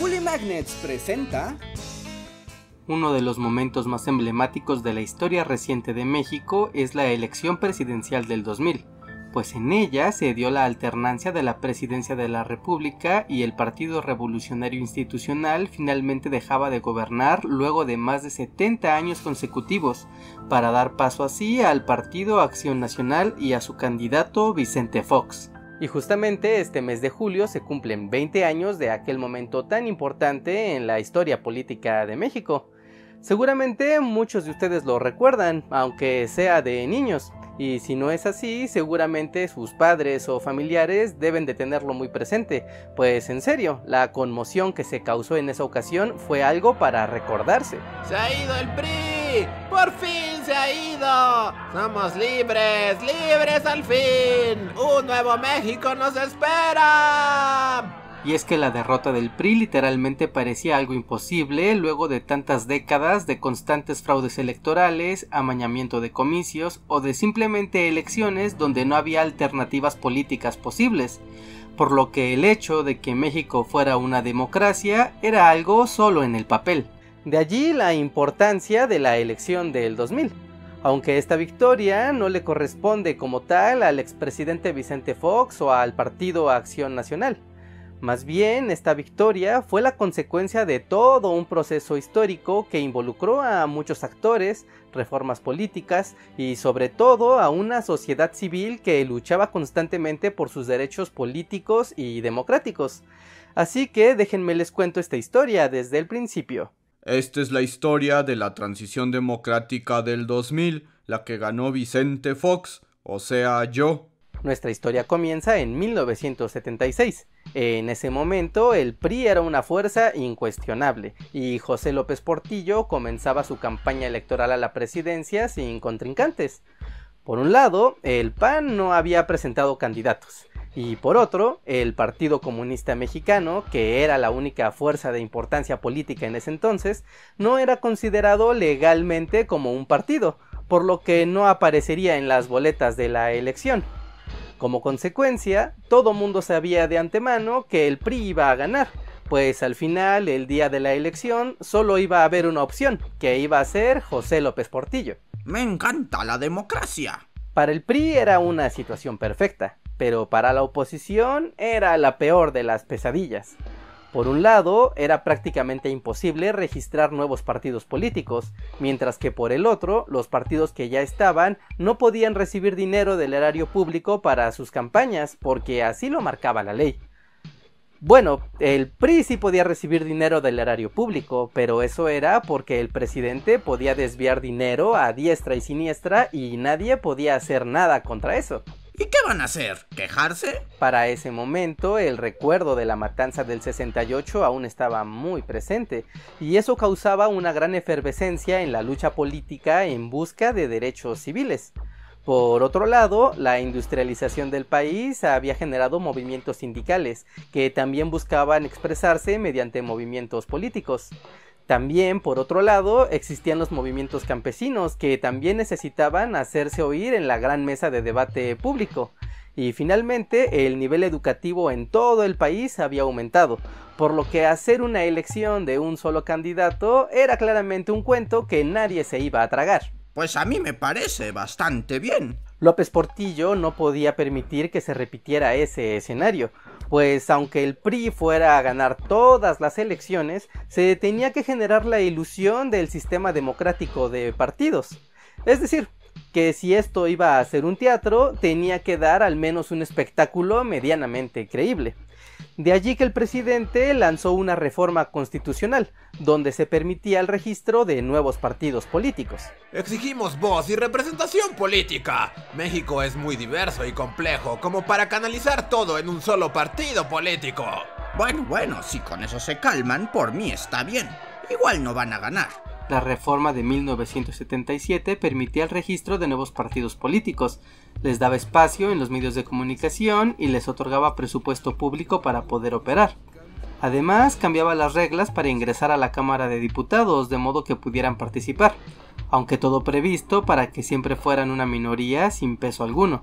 Bully Magnets presenta uno de los momentos más emblemáticos de la historia reciente de México es la elección presidencial del 2000, pues en ella se dio la alternancia de la presidencia de la República y el Partido Revolucionario Institucional finalmente dejaba de gobernar luego de más de 70 años consecutivos, para dar paso así al Partido Acción Nacional y a su candidato Vicente Fox. Y justamente este mes de julio se cumplen 20 años de aquel momento tan importante en la historia política de México. Seguramente muchos de ustedes lo recuerdan, aunque sea de niños. Y si no es así, seguramente sus padres o familiares deben de tenerlo muy presente, pues en serio, la conmoción que se causó en esa ocasión fue algo para recordarse. ¡Se ha ido el PRI! ¡Por fin se ha ido! ¡Somos libres! ¡Libres al fin! ¡Un nuevo México nos espera! Y es que la derrota del PRI literalmente parecía algo imposible luego de tantas décadas de constantes fraudes electorales, amañamiento de comicios o de simplemente elecciones donde no había alternativas políticas posibles, por lo que el hecho de que México fuera una democracia era algo solo en el papel. De allí la importancia de la elección del 2000 aunque esta victoria no le corresponde como tal al expresidente Vicente Fox o al Partido Acción Nacional. Más bien, esta victoria fue la consecuencia de todo un proceso histórico que involucró a muchos actores, reformas políticas y sobre todo a una sociedad civil que luchaba constantemente por sus derechos políticos y democráticos. Así que déjenme les cuento esta historia desde el principio. Esta es la historia de la transición democrática del 2000, la que ganó Vicente Fox, o sea yo. Nuestra historia comienza en 1976. En ese momento el PRI era una fuerza incuestionable y José López Portillo comenzaba su campaña electoral a la presidencia sin contrincantes. Por un lado, el PAN no había presentado candidatos y por otro, el Partido Comunista Mexicano, que era la única fuerza de importancia política en ese entonces, no era considerado legalmente como un partido, por lo que no aparecería en las boletas de la elección. Como consecuencia, todo mundo sabía de antemano que el PRI iba a ganar, pues al final, el día de la elección, solo iba a haber una opción, que iba a ser José López Portillo. Me encanta la democracia. Para el PRI era una situación perfecta, pero para la oposición era la peor de las pesadillas. Por un lado, era prácticamente imposible registrar nuevos partidos políticos, mientras que por el otro, los partidos que ya estaban no podían recibir dinero del erario público para sus campañas, porque así lo marcaba la ley. Bueno, el PRI sí podía recibir dinero del erario público, pero eso era porque el presidente podía desviar dinero a diestra y siniestra y nadie podía hacer nada contra eso. ¿Y qué van a hacer? ¿Quejarse? Para ese momento, el recuerdo de la matanza del 68 aún estaba muy presente, y eso causaba una gran efervescencia en la lucha política en busca de derechos civiles. Por otro lado, la industrialización del país había generado movimientos sindicales, que también buscaban expresarse mediante movimientos políticos. También, por otro lado, existían los movimientos campesinos que también necesitaban hacerse oír en la gran mesa de debate público. Y finalmente, el nivel educativo en todo el país había aumentado, por lo que hacer una elección de un solo candidato era claramente un cuento que nadie se iba a tragar. Pues a mí me parece bastante bien. López Portillo no podía permitir que se repitiera ese escenario, pues aunque el PRI fuera a ganar todas las elecciones, se tenía que generar la ilusión del sistema democrático de partidos. Es decir, que si esto iba a ser un teatro, tenía que dar al menos un espectáculo medianamente creíble. De allí que el presidente lanzó una reforma constitucional, donde se permitía el registro de nuevos partidos políticos. Exigimos voz y representación política. México es muy diverso y complejo como para canalizar todo en un solo partido político. Bueno, bueno, si con eso se calman, por mí está bien. Igual no van a ganar. La reforma de 1977 permitía el registro de nuevos partidos políticos, les daba espacio en los medios de comunicación y les otorgaba presupuesto público para poder operar. Además, cambiaba las reglas para ingresar a la Cámara de Diputados de modo que pudieran participar, aunque todo previsto para que siempre fueran una minoría sin peso alguno.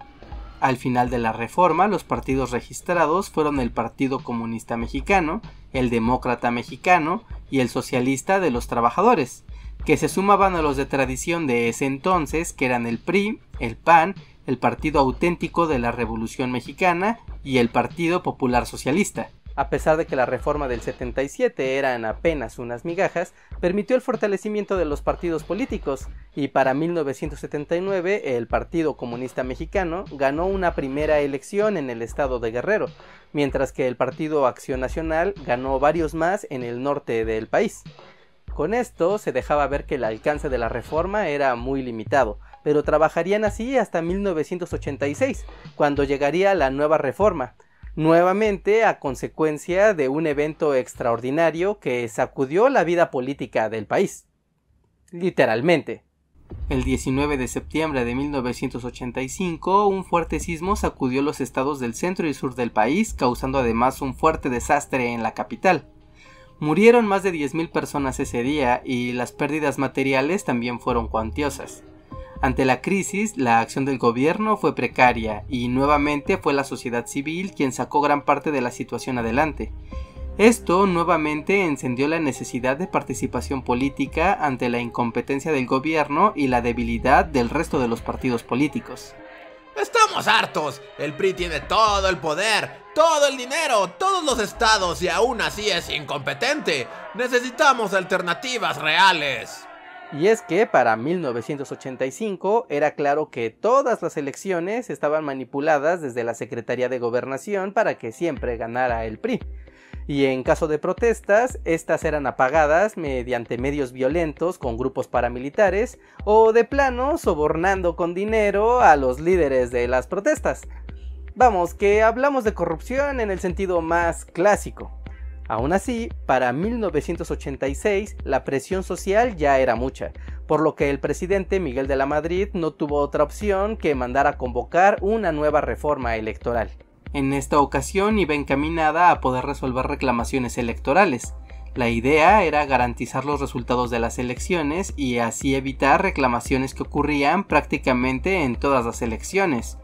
Al final de la reforma, los partidos registrados fueron el Partido Comunista Mexicano, el Demócrata Mexicano y el Socialista de los Trabajadores, que se sumaban a los de tradición de ese entonces, que eran el PRI, el PAN, el Partido Auténtico de la Revolución Mexicana y el Partido Popular Socialista. A pesar de que la reforma del 77 eran apenas unas migajas, permitió el fortalecimiento de los partidos políticos y para 1979 el Partido Comunista Mexicano ganó una primera elección en el estado de Guerrero, mientras que el Partido Acción Nacional ganó varios más en el norte del país. Con esto se dejaba ver que el alcance de la reforma era muy limitado, pero trabajarían así hasta 1986, cuando llegaría la nueva reforma, nuevamente a consecuencia de un evento extraordinario que sacudió la vida política del país. Literalmente. El 19 de septiembre de 1985, un fuerte sismo sacudió los estados del centro y sur del país, causando además un fuerte desastre en la capital. Murieron más de 10.000 personas ese día y las pérdidas materiales también fueron cuantiosas. Ante la crisis, la acción del gobierno fue precaria y nuevamente fue la sociedad civil quien sacó gran parte de la situación adelante. Esto nuevamente encendió la necesidad de participación política ante la incompetencia del gobierno y la debilidad del resto de los partidos políticos. Estamos hartos. El PRI tiene todo el poder, todo el dinero, todos los estados y aún así es incompetente. Necesitamos alternativas reales. Y es que para 1985 era claro que todas las elecciones estaban manipuladas desde la Secretaría de Gobernación para que siempre ganara el PRI. Y en caso de protestas, estas eran apagadas mediante medios violentos con grupos paramilitares o de plano sobornando con dinero a los líderes de las protestas. Vamos, que hablamos de corrupción en el sentido más clásico. Aún así, para 1986 la presión social ya era mucha, por lo que el presidente Miguel de la Madrid no tuvo otra opción que mandar a convocar una nueva reforma electoral. En esta ocasión iba encaminada a poder resolver reclamaciones electorales. La idea era garantizar los resultados de las elecciones y así evitar reclamaciones que ocurrían prácticamente en todas las elecciones.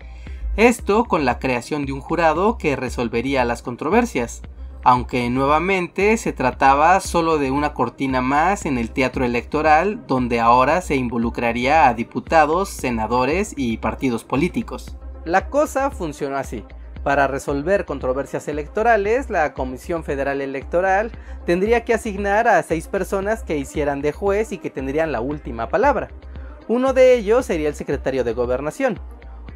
Esto con la creación de un jurado que resolvería las controversias aunque nuevamente se trataba solo de una cortina más en el teatro electoral donde ahora se involucraría a diputados, senadores y partidos políticos. La cosa funcionó así. Para resolver controversias electorales, la Comisión Federal Electoral tendría que asignar a seis personas que hicieran de juez y que tendrían la última palabra. Uno de ellos sería el secretario de Gobernación,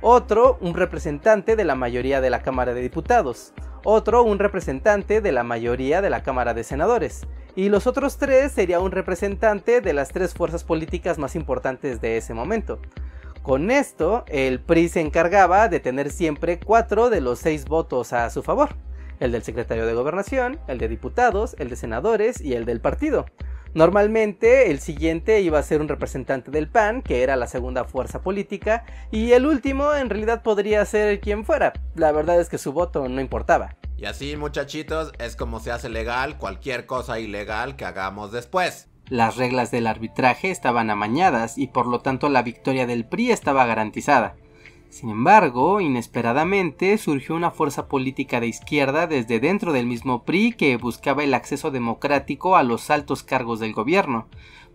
otro un representante de la mayoría de la Cámara de Diputados, otro un representante de la mayoría de la Cámara de Senadores, y los otros tres sería un representante de las tres fuerzas políticas más importantes de ese momento. Con esto, el PRI se encargaba de tener siempre cuatro de los seis votos a su favor, el del secretario de gobernación, el de diputados, el de senadores y el del partido. Normalmente el siguiente iba a ser un representante del PAN, que era la segunda fuerza política, y el último en realidad podría ser quien fuera. La verdad es que su voto no importaba. Y así muchachitos es como se hace legal cualquier cosa ilegal que hagamos después. Las reglas del arbitraje estaban amañadas y por lo tanto la victoria del PRI estaba garantizada. Sin embargo, inesperadamente surgió una fuerza política de izquierda desde dentro del mismo PRI que buscaba el acceso democrático a los altos cargos del gobierno,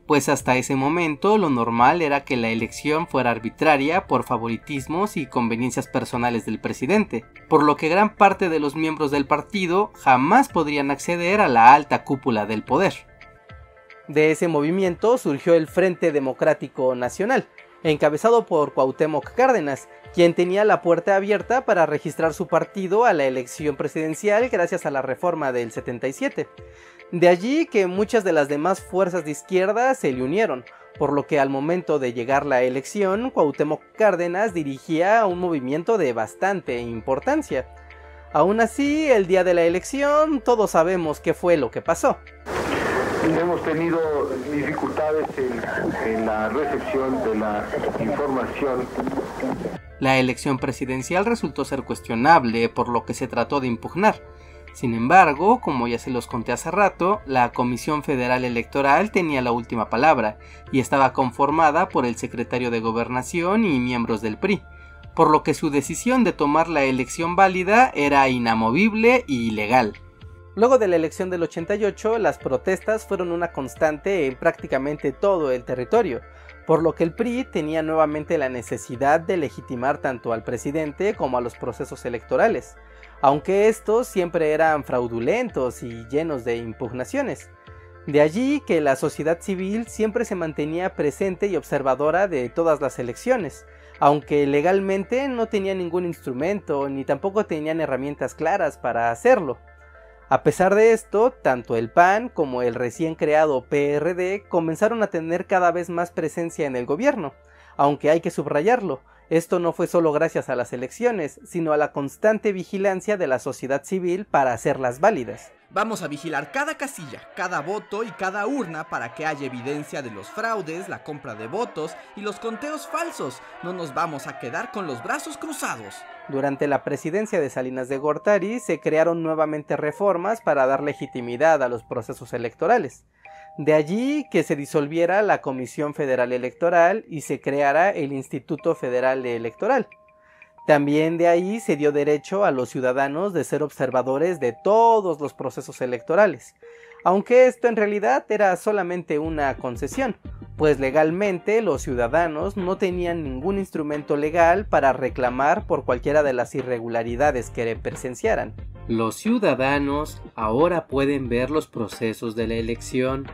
pues hasta ese momento lo normal era que la elección fuera arbitraria por favoritismos y conveniencias personales del presidente, por lo que gran parte de los miembros del partido jamás podrían acceder a la alta cúpula del poder. De ese movimiento surgió el Frente Democrático Nacional, encabezado por Cuauhtémoc Cárdenas, quien tenía la puerta abierta para registrar su partido a la elección presidencial gracias a la reforma del 77. De allí que muchas de las demás fuerzas de izquierda se le unieron, por lo que al momento de llegar la elección, Cuauhtémoc Cárdenas dirigía un movimiento de bastante importancia. Aún así, el día de la elección, todos sabemos qué fue lo que pasó. Hemos tenido dificultades en, la recepción de la información. La elección presidencial resultó ser cuestionable, por lo que se trató de impugnar. Sin embargo, como ya se los conté hace rato, la Comisión Federal Electoral tenía la última palabra y estaba conformada por el secretario de Gobernación y miembros del PRI, por lo que su decisión de tomar la elección válida era inamovible y ilegal. Luego de la elección del 88, las protestas fueron una constante en prácticamente todo el territorio, por lo que el PRI tenía nuevamente la necesidad de legitimar tanto al presidente como a los procesos electorales, aunque estos siempre eran fraudulentos y llenos de impugnaciones. De allí que la sociedad civil siempre se mantenía presente y observadora de todas las elecciones, aunque legalmente no tenía ningún instrumento ni tampoco tenían herramientas claras para hacerlo. A pesar de esto, tanto el PAN como el recién creado PRD comenzaron a tener cada vez más presencia en el gobierno, aunque hay que subrayarlo, esto no fue solo gracias a las elecciones, sino a la constante vigilancia de la sociedad civil para hacerlas válidas. Vamos a vigilar cada casilla, cada voto y cada urna para que haya evidencia de los fraudes, la compra de votos y los conteos falsos. No nos vamos a quedar con los brazos cruzados. Durante la presidencia de Salinas de Gortari se crearon nuevamente reformas para dar legitimidad a los procesos electorales. De allí que se disolviera la Comisión Federal Electoral y se creara el Instituto Federal Electoral. También de ahí se dio derecho a los ciudadanos de ser observadores de todos los procesos electorales, aunque esto en realidad era solamente una concesión, pues legalmente los ciudadanos no tenían ningún instrumento legal para reclamar por cualquiera de las irregularidades que presenciaran. Los ciudadanos ahora pueden ver los procesos de la elección,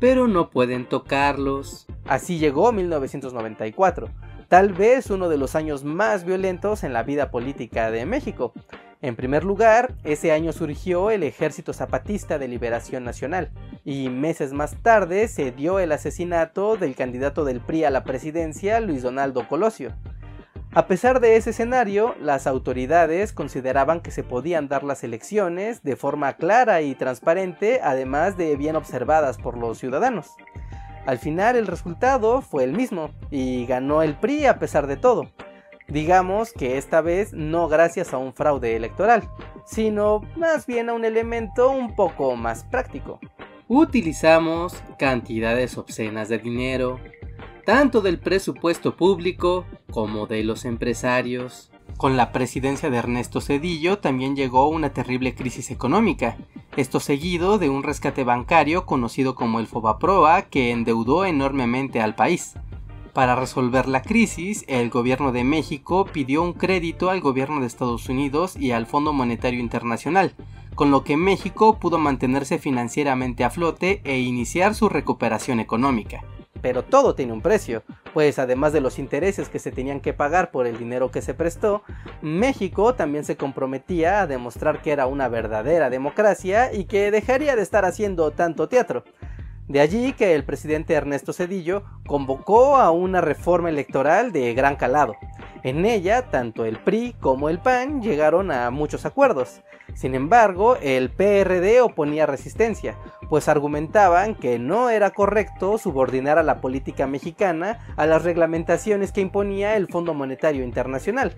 pero no pueden tocarlos. Así llegó 1994 tal vez uno de los años más violentos en la vida política de México. En primer lugar, ese año surgió el Ejército Zapatista de Liberación Nacional, y meses más tarde se dio el asesinato del candidato del PRI a la presidencia, Luis Donaldo Colosio. A pesar de ese escenario, las autoridades consideraban que se podían dar las elecciones de forma clara y transparente, además de bien observadas por los ciudadanos. Al final el resultado fue el mismo y ganó el PRI a pesar de todo. Digamos que esta vez no gracias a un fraude electoral, sino más bien a un elemento un poco más práctico. Utilizamos cantidades obscenas de dinero, tanto del presupuesto público como de los empresarios. Con la presidencia de Ernesto Cedillo también llegó una terrible crisis económica, esto seguido de un rescate bancario conocido como el Fobaproa que endeudó enormemente al país. Para resolver la crisis, el gobierno de México pidió un crédito al gobierno de Estados Unidos y al Fondo Monetario Internacional, con lo que México pudo mantenerse financieramente a flote e iniciar su recuperación económica pero todo tiene un precio, pues además de los intereses que se tenían que pagar por el dinero que se prestó, México también se comprometía a demostrar que era una verdadera democracia y que dejaría de estar haciendo tanto teatro. De allí que el presidente Ernesto Cedillo convocó a una reforma electoral de gran calado. En ella, tanto el PRI como el PAN llegaron a muchos acuerdos. Sin embargo, el PRD oponía resistencia, pues argumentaban que no era correcto subordinar a la política mexicana a las reglamentaciones que imponía el Fondo Monetario Internacional.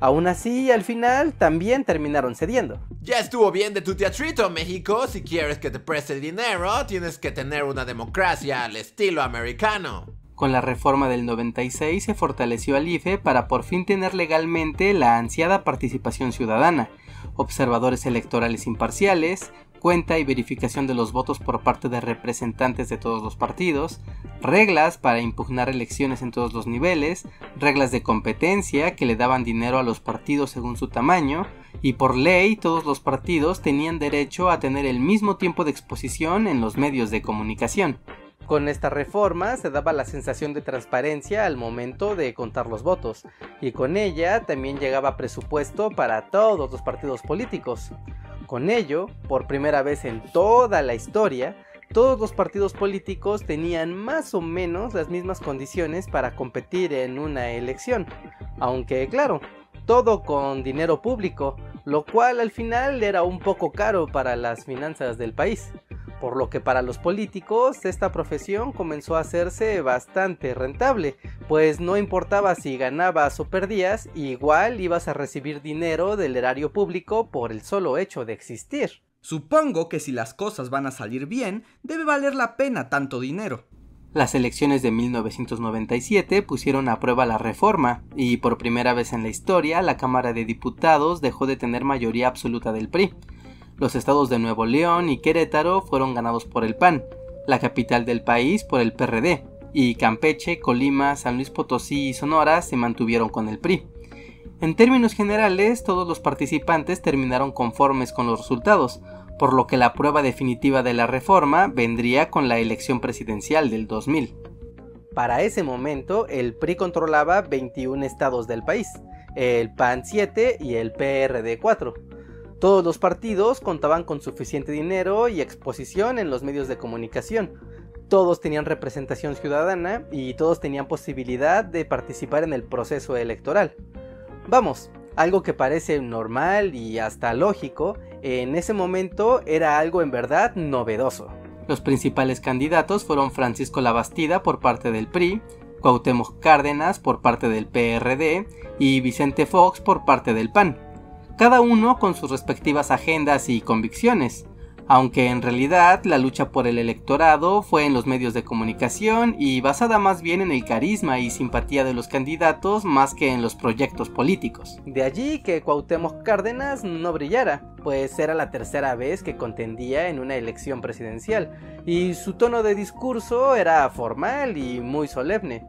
Aún así, al final también terminaron cediendo. Ya estuvo bien de tu teatrito, México. Si quieres que te preste dinero, tienes que tener una democracia al estilo americano. Con la reforma del 96 se fortaleció al IFE para por fin tener legalmente la ansiada participación ciudadana, observadores electorales imparciales, cuenta y verificación de los votos por parte de representantes de todos los partidos, reglas para impugnar elecciones en todos los niveles, reglas de competencia que le daban dinero a los partidos según su tamaño, y por ley todos los partidos tenían derecho a tener el mismo tiempo de exposición en los medios de comunicación. Con esta reforma se daba la sensación de transparencia al momento de contar los votos, y con ella también llegaba presupuesto para todos los partidos políticos. Con ello, por primera vez en toda la historia, todos los partidos políticos tenían más o menos las mismas condiciones para competir en una elección, aunque claro, todo con dinero público, lo cual al final era un poco caro para las finanzas del país por lo que para los políticos esta profesión comenzó a hacerse bastante rentable, pues no importaba si ganabas o perdías, igual ibas a recibir dinero del erario público por el solo hecho de existir. Supongo que si las cosas van a salir bien, debe valer la pena tanto dinero. Las elecciones de 1997 pusieron a prueba la reforma y por primera vez en la historia la Cámara de Diputados dejó de tener mayoría absoluta del PRI. Los estados de Nuevo León y Querétaro fueron ganados por el PAN, la capital del país por el PRD, y Campeche, Colima, San Luis Potosí y Sonora se mantuvieron con el PRI. En términos generales, todos los participantes terminaron conformes con los resultados, por lo que la prueba definitiva de la reforma vendría con la elección presidencial del 2000. Para ese momento, el PRI controlaba 21 estados del país, el PAN 7 y el PRD 4. Todos los partidos contaban con suficiente dinero y exposición en los medios de comunicación. Todos tenían representación ciudadana y todos tenían posibilidad de participar en el proceso electoral. Vamos, algo que parece normal y hasta lógico, en ese momento era algo en verdad novedoso. Los principales candidatos fueron Francisco Labastida por parte del PRI, Cuauhtémoc Cárdenas por parte del PRD y Vicente Fox por parte del PAN, cada uno con sus respectivas agendas y convicciones aunque en realidad la lucha por el electorado fue en los medios de comunicación y basada más bien en el carisma y simpatía de los candidatos más que en los proyectos políticos. De allí que Cuauhtémoc Cárdenas no brillara, pues era la tercera vez que contendía en una elección presidencial, y su tono de discurso era formal y muy solemne.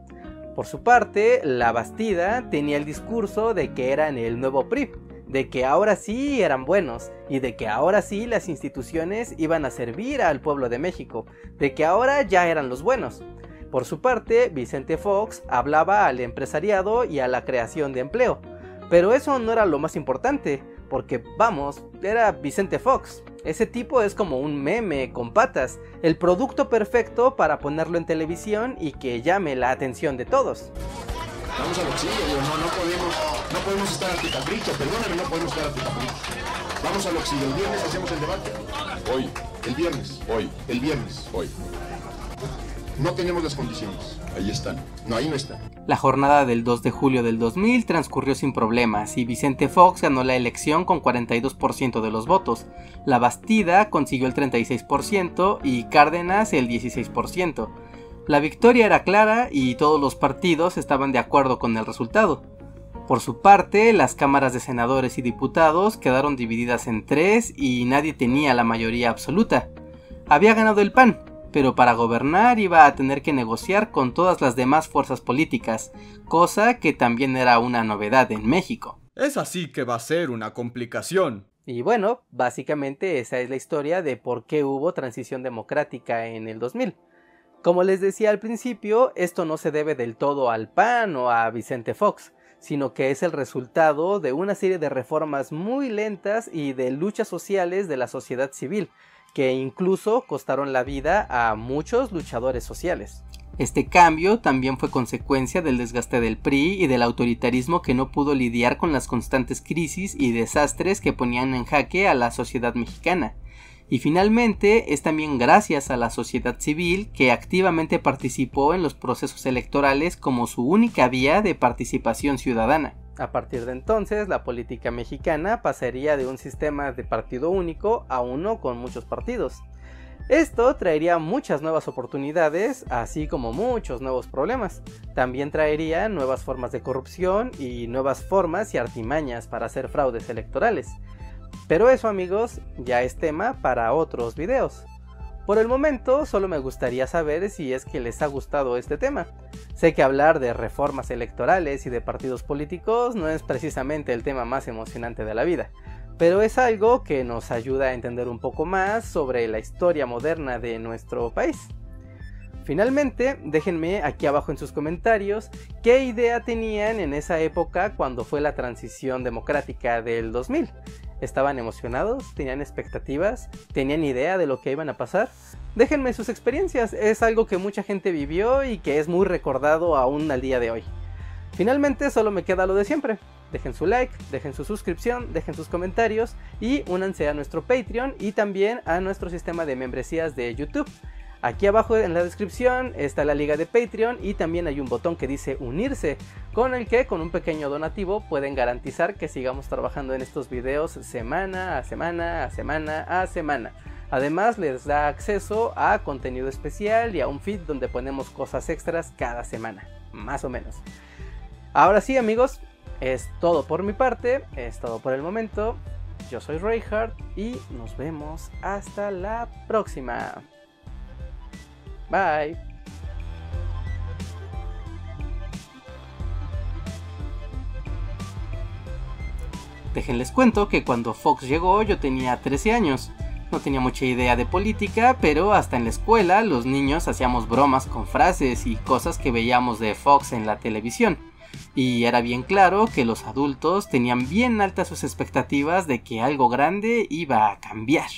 Por su parte, la Bastida tenía el discurso de que eran el nuevo PRI, de que ahora sí eran buenos y de que ahora sí las instituciones iban a servir al pueblo de México, de que ahora ya eran los buenos. Por su parte, Vicente Fox hablaba al empresariado y a la creación de empleo. Pero eso no era lo más importante, porque vamos, era Vicente Fox. Ese tipo es como un meme con patas, el producto perfecto para ponerlo en televisión y que llame la atención de todos. Vamos al oxígeno, no, no podemos, no podemos estar a tu capricho, perdóname, no podemos estar a tu capricho. Vamos al oxígeno, el viernes hacemos el debate. Hoy, el viernes, hoy, el viernes, hoy. No tenemos las condiciones. Ahí están. No, ahí no están. La jornada del 2 de julio del 2000 transcurrió sin problemas y Vicente Fox ganó la elección con 42% de los votos. La Bastida consiguió el 36% y Cárdenas el 16%. La victoria era clara y todos los partidos estaban de acuerdo con el resultado. Por su parte, las cámaras de senadores y diputados quedaron divididas en tres y nadie tenía la mayoría absoluta. Había ganado el PAN, pero para gobernar iba a tener que negociar con todas las demás fuerzas políticas, cosa que también era una novedad en México. Es así que va a ser una complicación. Y bueno, básicamente esa es la historia de por qué hubo transición democrática en el 2000. Como les decía al principio, esto no se debe del todo al PAN o a Vicente Fox, sino que es el resultado de una serie de reformas muy lentas y de luchas sociales de la sociedad civil, que incluso costaron la vida a muchos luchadores sociales. Este cambio también fue consecuencia del desgaste del PRI y del autoritarismo que no pudo lidiar con las constantes crisis y desastres que ponían en jaque a la sociedad mexicana, y finalmente es también gracias a la sociedad civil que activamente participó en los procesos electorales como su única vía de participación ciudadana. A partir de entonces, la política mexicana pasaría de un sistema de partido único a uno con muchos partidos. Esto traería muchas nuevas oportunidades, así como muchos nuevos problemas. También traería nuevas formas de corrupción y nuevas formas y artimañas para hacer fraudes electorales. Pero eso amigos ya es tema para otros videos. Por el momento solo me gustaría saber si es que les ha gustado este tema. Sé que hablar de reformas electorales y de partidos políticos no es precisamente el tema más emocionante de la vida, pero es algo que nos ayuda a entender un poco más sobre la historia moderna de nuestro país. Finalmente, déjenme aquí abajo en sus comentarios qué idea tenían en esa época cuando fue la transición democrática del 2000. ¿Estaban emocionados? ¿Tenían expectativas? ¿Tenían idea de lo que iban a pasar? Déjenme sus experiencias, es algo que mucha gente vivió y que es muy recordado aún al día de hoy. Finalmente solo me queda lo de siempre. Dejen su like, dejen su suscripción, dejen sus comentarios y únanse a nuestro Patreon y también a nuestro sistema de membresías de YouTube. Aquí abajo en la descripción está la liga de Patreon y también hay un botón que dice unirse, con el que con un pequeño donativo pueden garantizar que sigamos trabajando en estos videos semana a semana a semana a semana. Además les da acceso a contenido especial y a un feed donde ponemos cosas extras cada semana, más o menos. Ahora sí amigos, es todo por mi parte, es todo por el momento. Yo soy Reinhardt y nos vemos hasta la próxima. Bye. Déjenles cuento que cuando Fox llegó yo tenía 13 años. No tenía mucha idea de política, pero hasta en la escuela los niños hacíamos bromas con frases y cosas que veíamos de Fox en la televisión. Y era bien claro que los adultos tenían bien altas sus expectativas de que algo grande iba a cambiar.